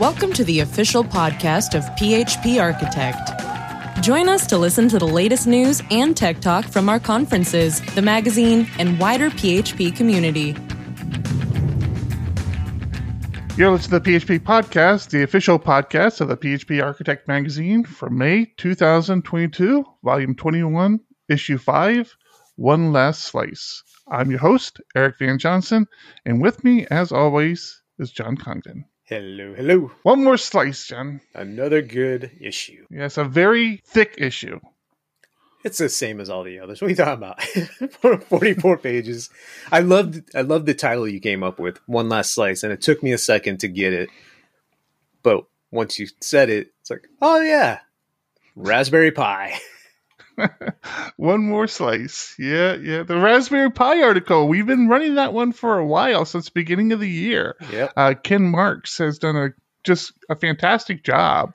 Welcome to the official podcast of PHP Architect. Join us to listen to the latest news and tech talk from our conferences, the magazine, and wider PHP community. You're listening to the PHP Podcast, the official podcast of the PHP Architect magazine from May 2022, volume 21, issue 5, One Last Slice. I'm your host, Eric Van Johnson, and with me, as always, is John Congdon. Hello, hello. One more slice, John. Another good issue. Yes, a very thick issue. It's the same as all the others. What are you talking about? Forty-four pages. I loved. I loved the title you came up with. One last slice, and it took me a second to get it. But once you said it, it's like, oh yeah, Raspberry Pi. one more slice. Yeah, yeah. The Raspberry Pi article. We've been running that one for a while since the beginning of the year. Yep. Uh, Ken Marks has done a just a fantastic job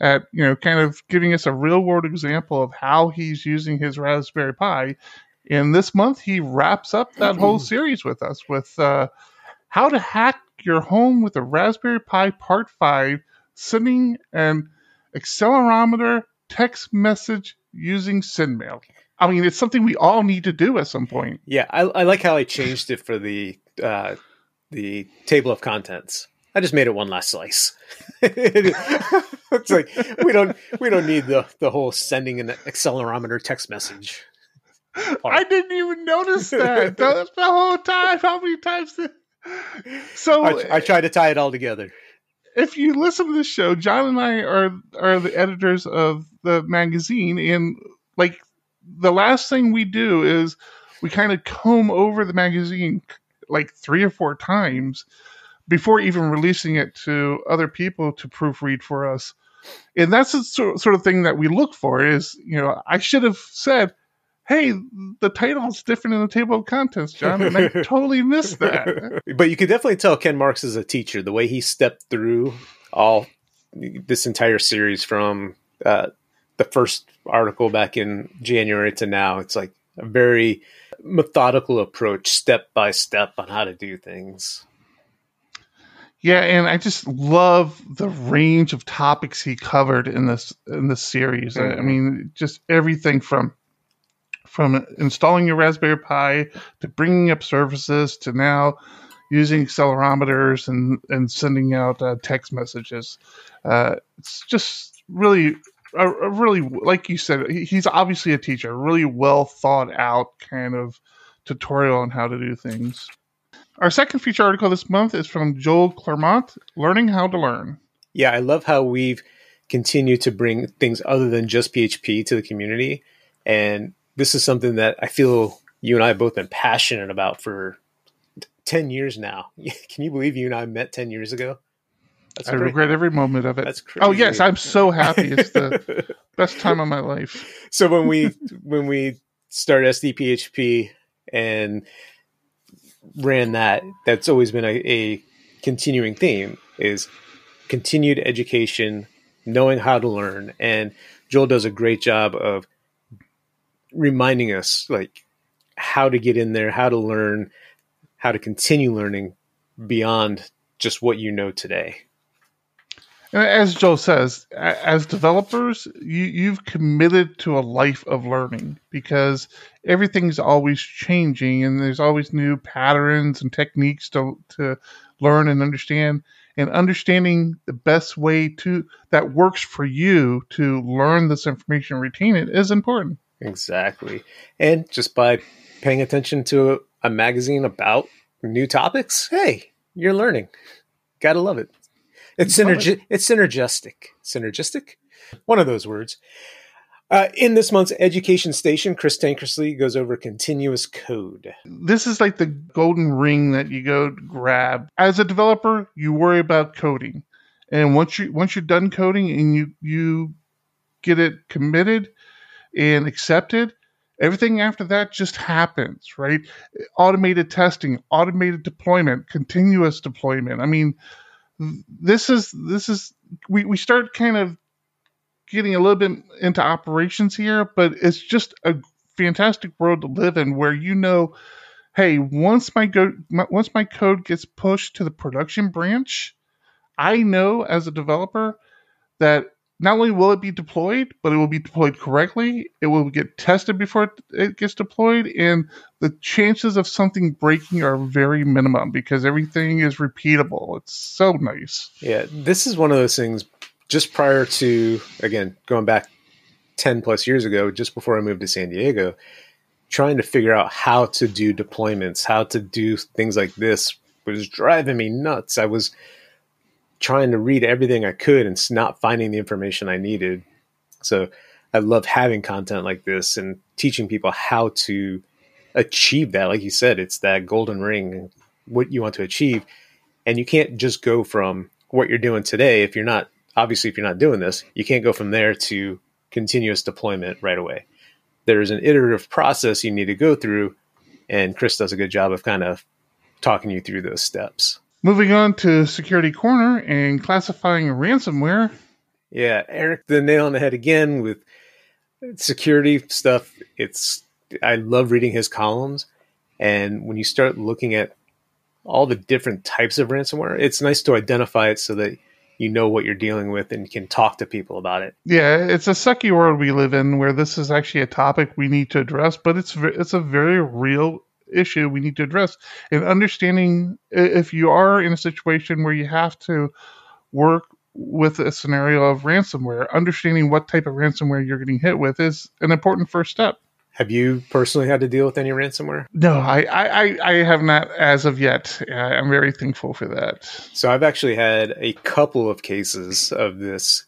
at you know kind of giving us a real world example of how he's using his Raspberry Pi. And this month he wraps up that whole series with us with uh, how to hack your home with a Raspberry Pi Part Five, sending an accelerometer text message using SendMail. I mean, it's something we all need to do at some point. Yeah, I, I like how I changed it for the uh, the table of contents. I just made it one last slice. it's like we don't we don't need the the whole sending an accelerometer text message. Part. I didn't even notice that the, the whole time. How many times? Did... So I, I try to tie it all together. If you listen to this show, John and I are are the editors of the magazine, and like the last thing we do is we kind of comb over the magazine like three or four times before even releasing it to other people to proofread for us. And that's the sort of thing that we look for is, you know, I should have said, hey, the title is different in the table of contents, John, and I totally missed that. But you could definitely tell Ken Marks is a teacher, the way he stepped through all this entire series from uh, the first article back in January to now. It's like a very methodical approach, step by step, on how to do things. Yeah, and I just love the range of topics he covered in this in this series. Mm-hmm. I mean, just everything from from installing your Raspberry Pi to bringing up services to now using accelerometers and and sending out uh, text messages. Uh, it's just really a, a, really like you said he's obviously a teacher really well thought out kind of tutorial on how to do things. Our second feature article this month is from joel clermont learning how to learn. Yeah i love how we've continued to bring things other than just php to the community. And this is something that i feel you and i have both been passionate about for 10 years now can you believe you and i met 10 years ago that's I regret every moment of it. That's crazy. Oh yes, I'm so happy. It's the best time of my life. So when we when we started SDPHP and ran that, that's always been a, a continuing theme is continued education, knowing how to learn, and Joel does a great job of reminding us like how to get in there, how to learn, how to continue learning beyond just what you know today And as Joe says, as developers, you, you've committed to a life of learning because everything's always changing and there's always new patterns and techniques to, to learn and understand. And understanding the best way to that works for you to learn this information retain it is important. Exactly. And just by paying attention to a magazine about new topics, hey, you're learning. Gotta love it. It's synergi- It's synergistic. Synergistic. One of those words. Uh, in this month's Education Station, Chris Tankersley goes over continuous code. This is like the golden ring that you go grab. As a developer, you worry about coding, and once you once you're done coding and you you get it committed and accepted, everything after that just happens, right? Automated testing, automated deployment, continuous deployment. I mean, this is this is we, we start kind of getting a little bit into operations here, but it's just a fantastic world to live in where you know, hey, once my go my, once my code gets pushed to the production branch, I know as a developer that not only will it be deployed, but it will be deployed correctly. It will get tested before it gets deployed, and the chances of something breaking are very minimum because everything is repeatable. It's so nice. Yeah, this is one of those things. Just prior to again going back ten plus years ago, just before I moved to San Diego, trying to figure out how to do deployments, how to do things like this was driving me nuts. I was trying to read everything I could and not finding the information I needed. So I love having content like this and teaching people how to achieve that. Like you said, it's that golden ring, what you want to achieve. And you can't just go from what you're doing today. If you're not, obviously, if you're not doing this, you can't go from there to continuous deployment right away. There's an iterative process you need to go through. And Chris does a good job of kind of talking you through those steps. Moving on to Security Corner and classifying ransomware. Yeah, Eric, the nail on the head again with security stuff. It's I love reading his columns, and when you start looking at all the different types of ransomware, it's nice to identify it so that you know what you're dealing with and can talk to people about it. Yeah, it's a sucky world we live in where this is actually a topic we need to address, but it's it's a very real issue we need to address. And understanding if you are in a situation where you have to work with a scenario of ransomware understanding what type of ransomware you're getting hit with is an important first step. Have you personally had to deal with any ransomware? No i i i have not as of yet. I'm very thankful for that. So i've actually had a couple of cases of this.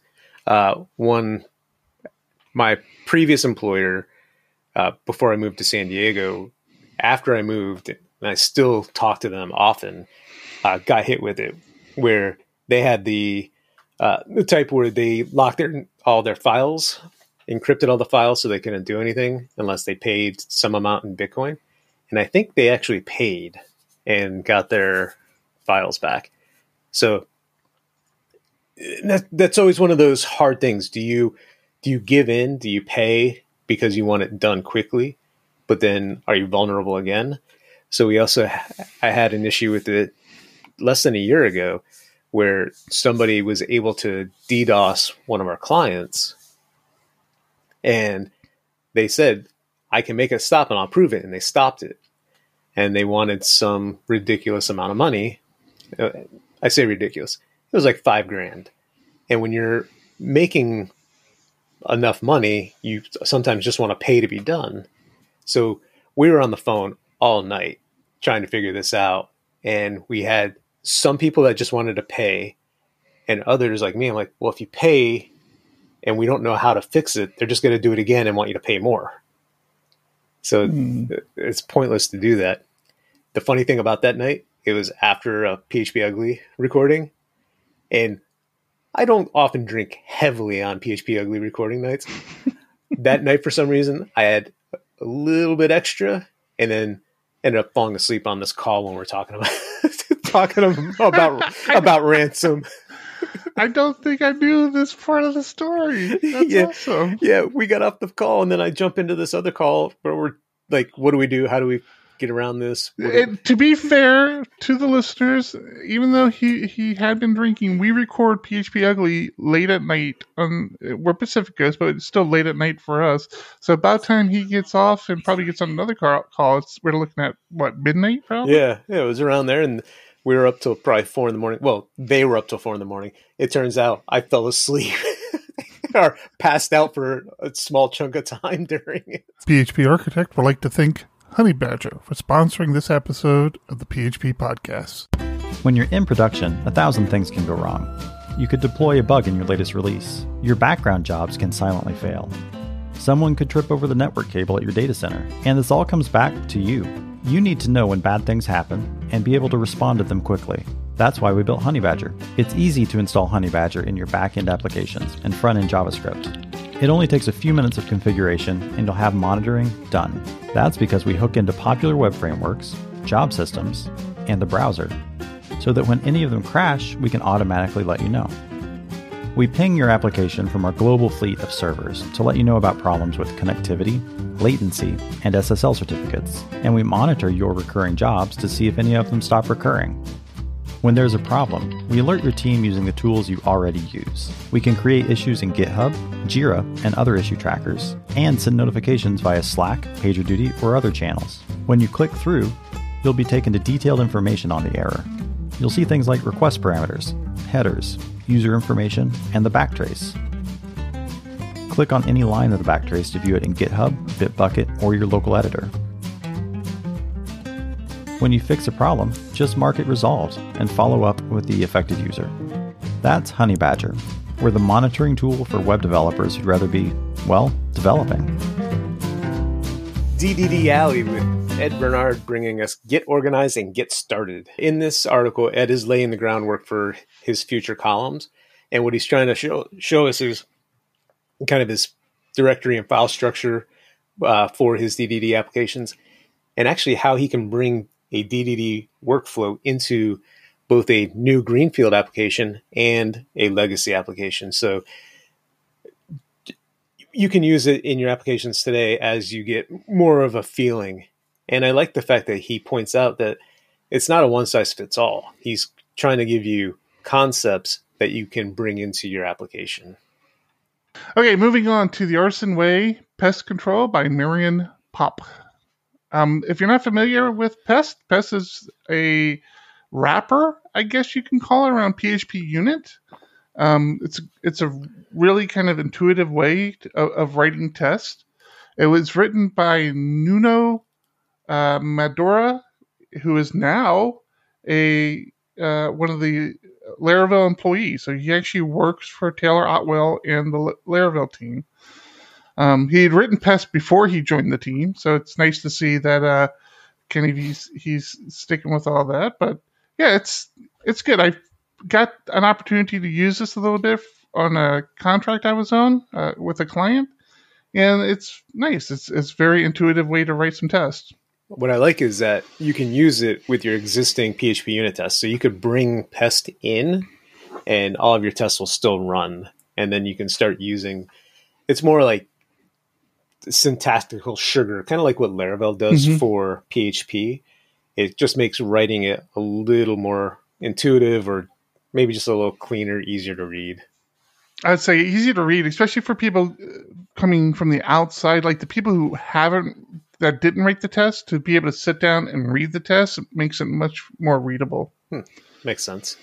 Uh, one my previous employer uh, before i moved to san diego after I moved, and I still talk to them often, uh, got hit with it, where they had the uh, the type where they locked their all their files, encrypted all the files so they couldn't do anything unless they paid some amount in Bitcoin, and I think they actually paid and got their files back. So that, that's always one of those hard things. Do you do you give in? Do you pay because you want it done quickly? But then are you vulnerable again? So we also, I had an issue with it less than a year ago where somebody was able to DDoS one of our clients and they said, I can make it stop and I'll prove it. And they stopped it. And they wanted some ridiculous amount of money. Uh, I say ridiculous. It was like five grand. And when you're making enough money, you sometimes just want to pay to be done. So we were on the phone all night trying to figure this out. And we had some people that just wanted to pay, and others like me. I'm like, well, if you pay and we don't know how to fix it, they're just going to do it again and want you to pay more. So mm. it's pointless to do that. The funny thing about that night, it was after a PHP Ugly recording, and I don't often drink heavily on PHP Ugly recording nights. that night, for some reason, I had a little bit extra, and then ended up falling asleep on this call when we're talking about talking about about ransom. I don't think I knew this part of the story. That's yeah, awesome. Yeah, we got off the call and then I jump into this other call where we're like, what do we do? How do we get around this. It, to be fair to the listeners, even though he, he had been drinking, we record PHP Ugly late at night. On we're Pacific Coast, but it's still late at night for us. So about time he gets off and probably gets on another call, call it's, we're looking at what midnight, probably. Yeah, yeah, it was around there, and we were up till probably four in the morning. Well, they were up till four in the morning. It turns out I fell asleep. or passed out for a small chunk of time during it. PHP Architect would like to thank Honeybadger for sponsoring this episode of the PHP Podcast. When you're in production, a thousand things can go wrong. You could deploy a bug in your latest release. Your background jobs can silently fail. Someone could trip over the network cable at your data center. And this all comes back to you. You need to know when bad things happen and be able to respond to them quickly. That's why we built Honeybadger. It's easy to install Honeybadger in your backend applications and front end JavaScript. It only takes a few minutes of configuration and you'll have monitoring done. That's because we hook into popular web frameworks, job systems, and the browser, so that when any of them crash, we can automatically let you know. We ping your application from our global fleet of servers to let you know about problems with connectivity, latency, and SSL certificates, and we monitor your recurring jobs to see if any of them stop recurring. When there's a problem, we alert your team using the tools you already use. We can create issues in GitHub, Jira, and other issue trackers, and send notifications via Slack, PagerDuty, or other channels. When you click through, you'll be taken to detailed information on the error. You'll see things like request parameters, headers, user information, and the backtrace. Click on any line of the backtrace to view it in GitHub, Bitbucket, or your local editor. When you fix a problem, just mark it resolved and follow up with the affected user. That's Honeybadger. We're the monitoring tool for web developers who'd rather be, well, developing. DDD Alley with Ed Barnard bringing us Get Organized and Get Started. In this article, Ed is laying the groundwork for his future columns. And what he's trying to show, show us is kind of his directory and file structure uh, for his DDD applications, and actually how he can bring a DDD workflow into both a new greenfield application and a legacy application. So you can use it in your applications today as you get more of a feeling. And I like the fact that he points out that it's not a one size fits all. He's trying to give you concepts that you can bring into your application. Okay, moving on to the Artisan Way Pest Control by Marian Pop. Um, if you're not familiar with Pest, Pest is a wrapper, I guess you can call it, around PHP Unit. Um, it's it's a really kind of intuitive way to, of, of, writing tests. It was written by Nuno uh, Maduro, who is now a uh, one of the Laravel employees. So he actually works for Taylor Otwell and the Laravel team. Um, he had written Pest before he joined the team, so it's nice to see that uh, Kenny he's he's sticking with all that. But yeah, it's it's good. I got an opportunity to use this a little bit on a contract I was on uh, with a client, and it's nice. It's it's very intuitive way to write some tests. What I like is that you can use it with your existing PHP unit tests. So you could bring Pest in, and all of your tests will still run, and then you can start using. It's more like syntactical sugar, kind of like what Laravel does mm-hmm. for PHP. It just makes writing it a little more intuitive or maybe just a little cleaner, easier to read. I'd say easier to read, especially for people uh, coming from the outside, like the people who haven't that didn't write the test to be able to sit down and read the test makes it much more readable. Hmm. Makes sense.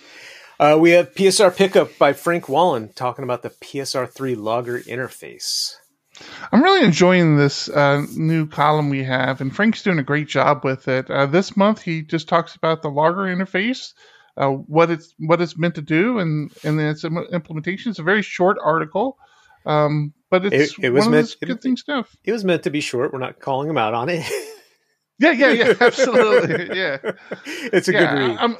Uh, we have PSR Pickup by Frank Wallen talking about the PSR3 logger interface. I'm really enjoying this uh, new column we have, and Frank's doing a great job with it. Uh, this month, he just talks about the logger interface, uh, what it's what it's meant to do, and and its implementation. It's a very short article, um, but it's it, it was meant good thing stuff. It was meant to be short. We're not calling him out on it. yeah, yeah, yeah, absolutely, yeah. It's a yeah, good read. I'm,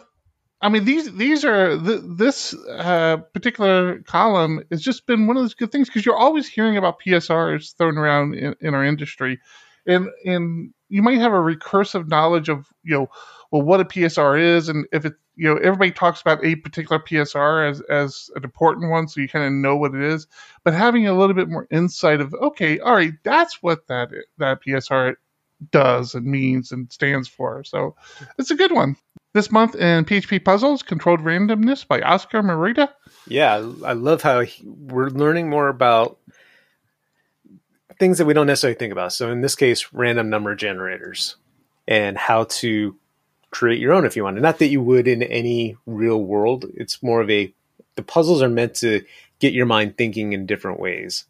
I mean, these these are th- this uh, particular column has just been one of those good things because you're always hearing about PSRs thrown around in, in, our industry, and and you might have a recursive knowledge of you know well what a PSR is and if it you know everybody talks about a particular PSR as as an important one, so you kind of know what it is, but having a little bit more insight of okay, all right, that's what that that PSR does and means and stands for. So it's a good one. This month in PHP Puzzles, Controlled Randomness by Oscar Merida. Yeah, I love how he, we're learning more about things that we don't necessarily think about. So in this case, random number generators and how to create your own if you want. not that you would in any real world. It's more of a the puzzles are meant to get your mind thinking in different ways.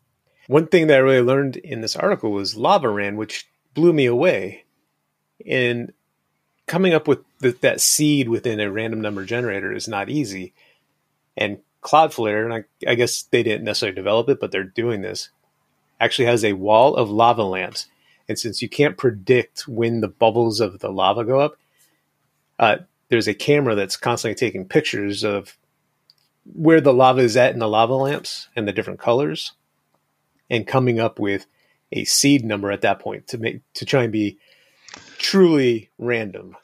One thing that I really learned in this article was LavaRand, which blew me away. And coming up with the, that seed within a random number generator is not easy. And Cloudflare, and I, I guess they didn't necessarily develop it, but they're doing this, actually has a wall of lava lamps. And since you can't predict when the bubbles of the lava go up, uh, there's a camera that's constantly taking pictures of where the lava is at in the lava lamps and the different colors and coming up with a seed number at that point to make to try and be truly random.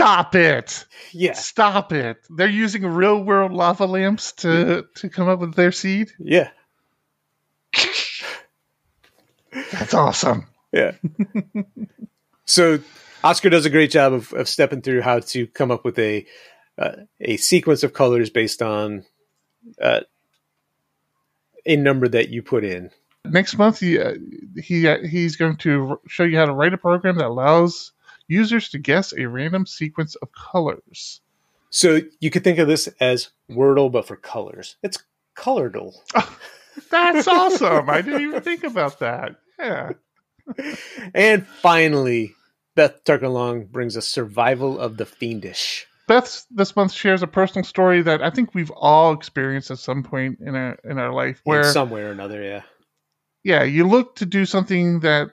Stop it. Yeah. Stop it. They're using real world lava lamps to to come up with their seed? Yeah. That's awesome. Yeah. so Oscar does a great job of, of stepping through how to come up with a uh, a sequence of colors based on uh, a number that you put in. Next month, he uh, he uh, he's going to show you how to write a program that allows users to guess a random sequence of colors. So you could think of this as Wordle, but for colors. It's Colordle. That's awesome! I didn't even think about that. Yeah. and finally, Beth Tucker Long brings us Survival of the Fiendish. Beth this month shares a personal story that I think we've all experienced at some point in our in our life, where in some way or another, yeah, yeah, you look to do something that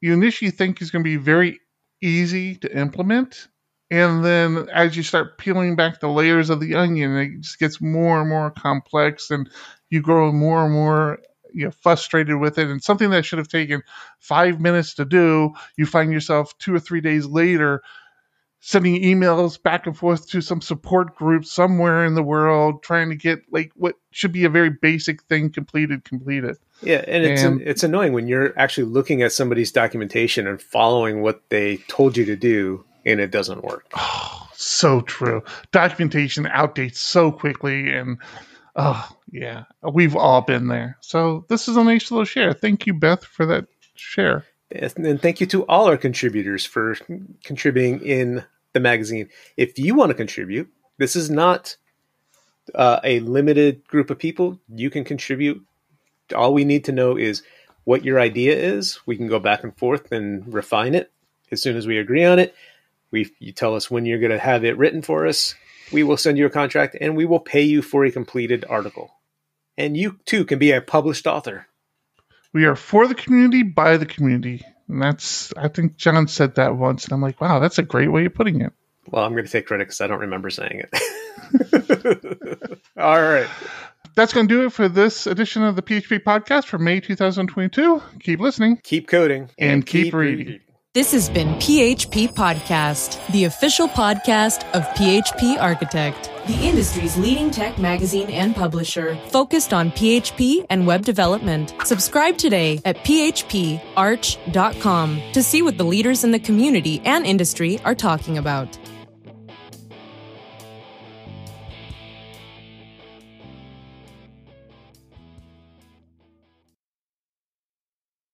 you initially think is going to be very easy to implement, and then as you start peeling back the layers of the onion, it just gets more and more complex, and you grow more and more you know frustrated with it and something that should have taken five minutes to do you find yourself two or three days later sending emails back and forth to some support group somewhere in the world trying to get like what should be a very basic thing completed completed yeah and it's and, it's annoying when you're actually looking at somebody's documentation and following what they told you to do and it doesn't work oh so true documentation outdates so quickly and oh yeah we've all been there so this is a nice little share thank you beth for that share and thank you to all our contributors for contributing in the magazine. If you want to contribute, this is not uh, a limited group of people. You can contribute. All we need to know is what your idea is. We can go back and forth and refine it. As soon as we agree on it, we you tell us when you're going to have it written for us. We will send you a contract and we will pay you for a completed article. And you too can be a published author. We are for the community, by the community. And that's, I think John said that once. And I'm like, wow, that's a great way of putting it. Well, I'm going to take credit because I don't remember saying it. All right. That's going to do it for this edition of the PHP podcast for May 2022. Keep listening, keep coding, and, and keep, keep reading. reading. This has been PHP Podcast, the official podcast of PHP Architect, the industry's leading tech magazine and publisher, focused on PHP and web development. Subscribe today at phparch.com to see what the leaders in the community and industry are talking about.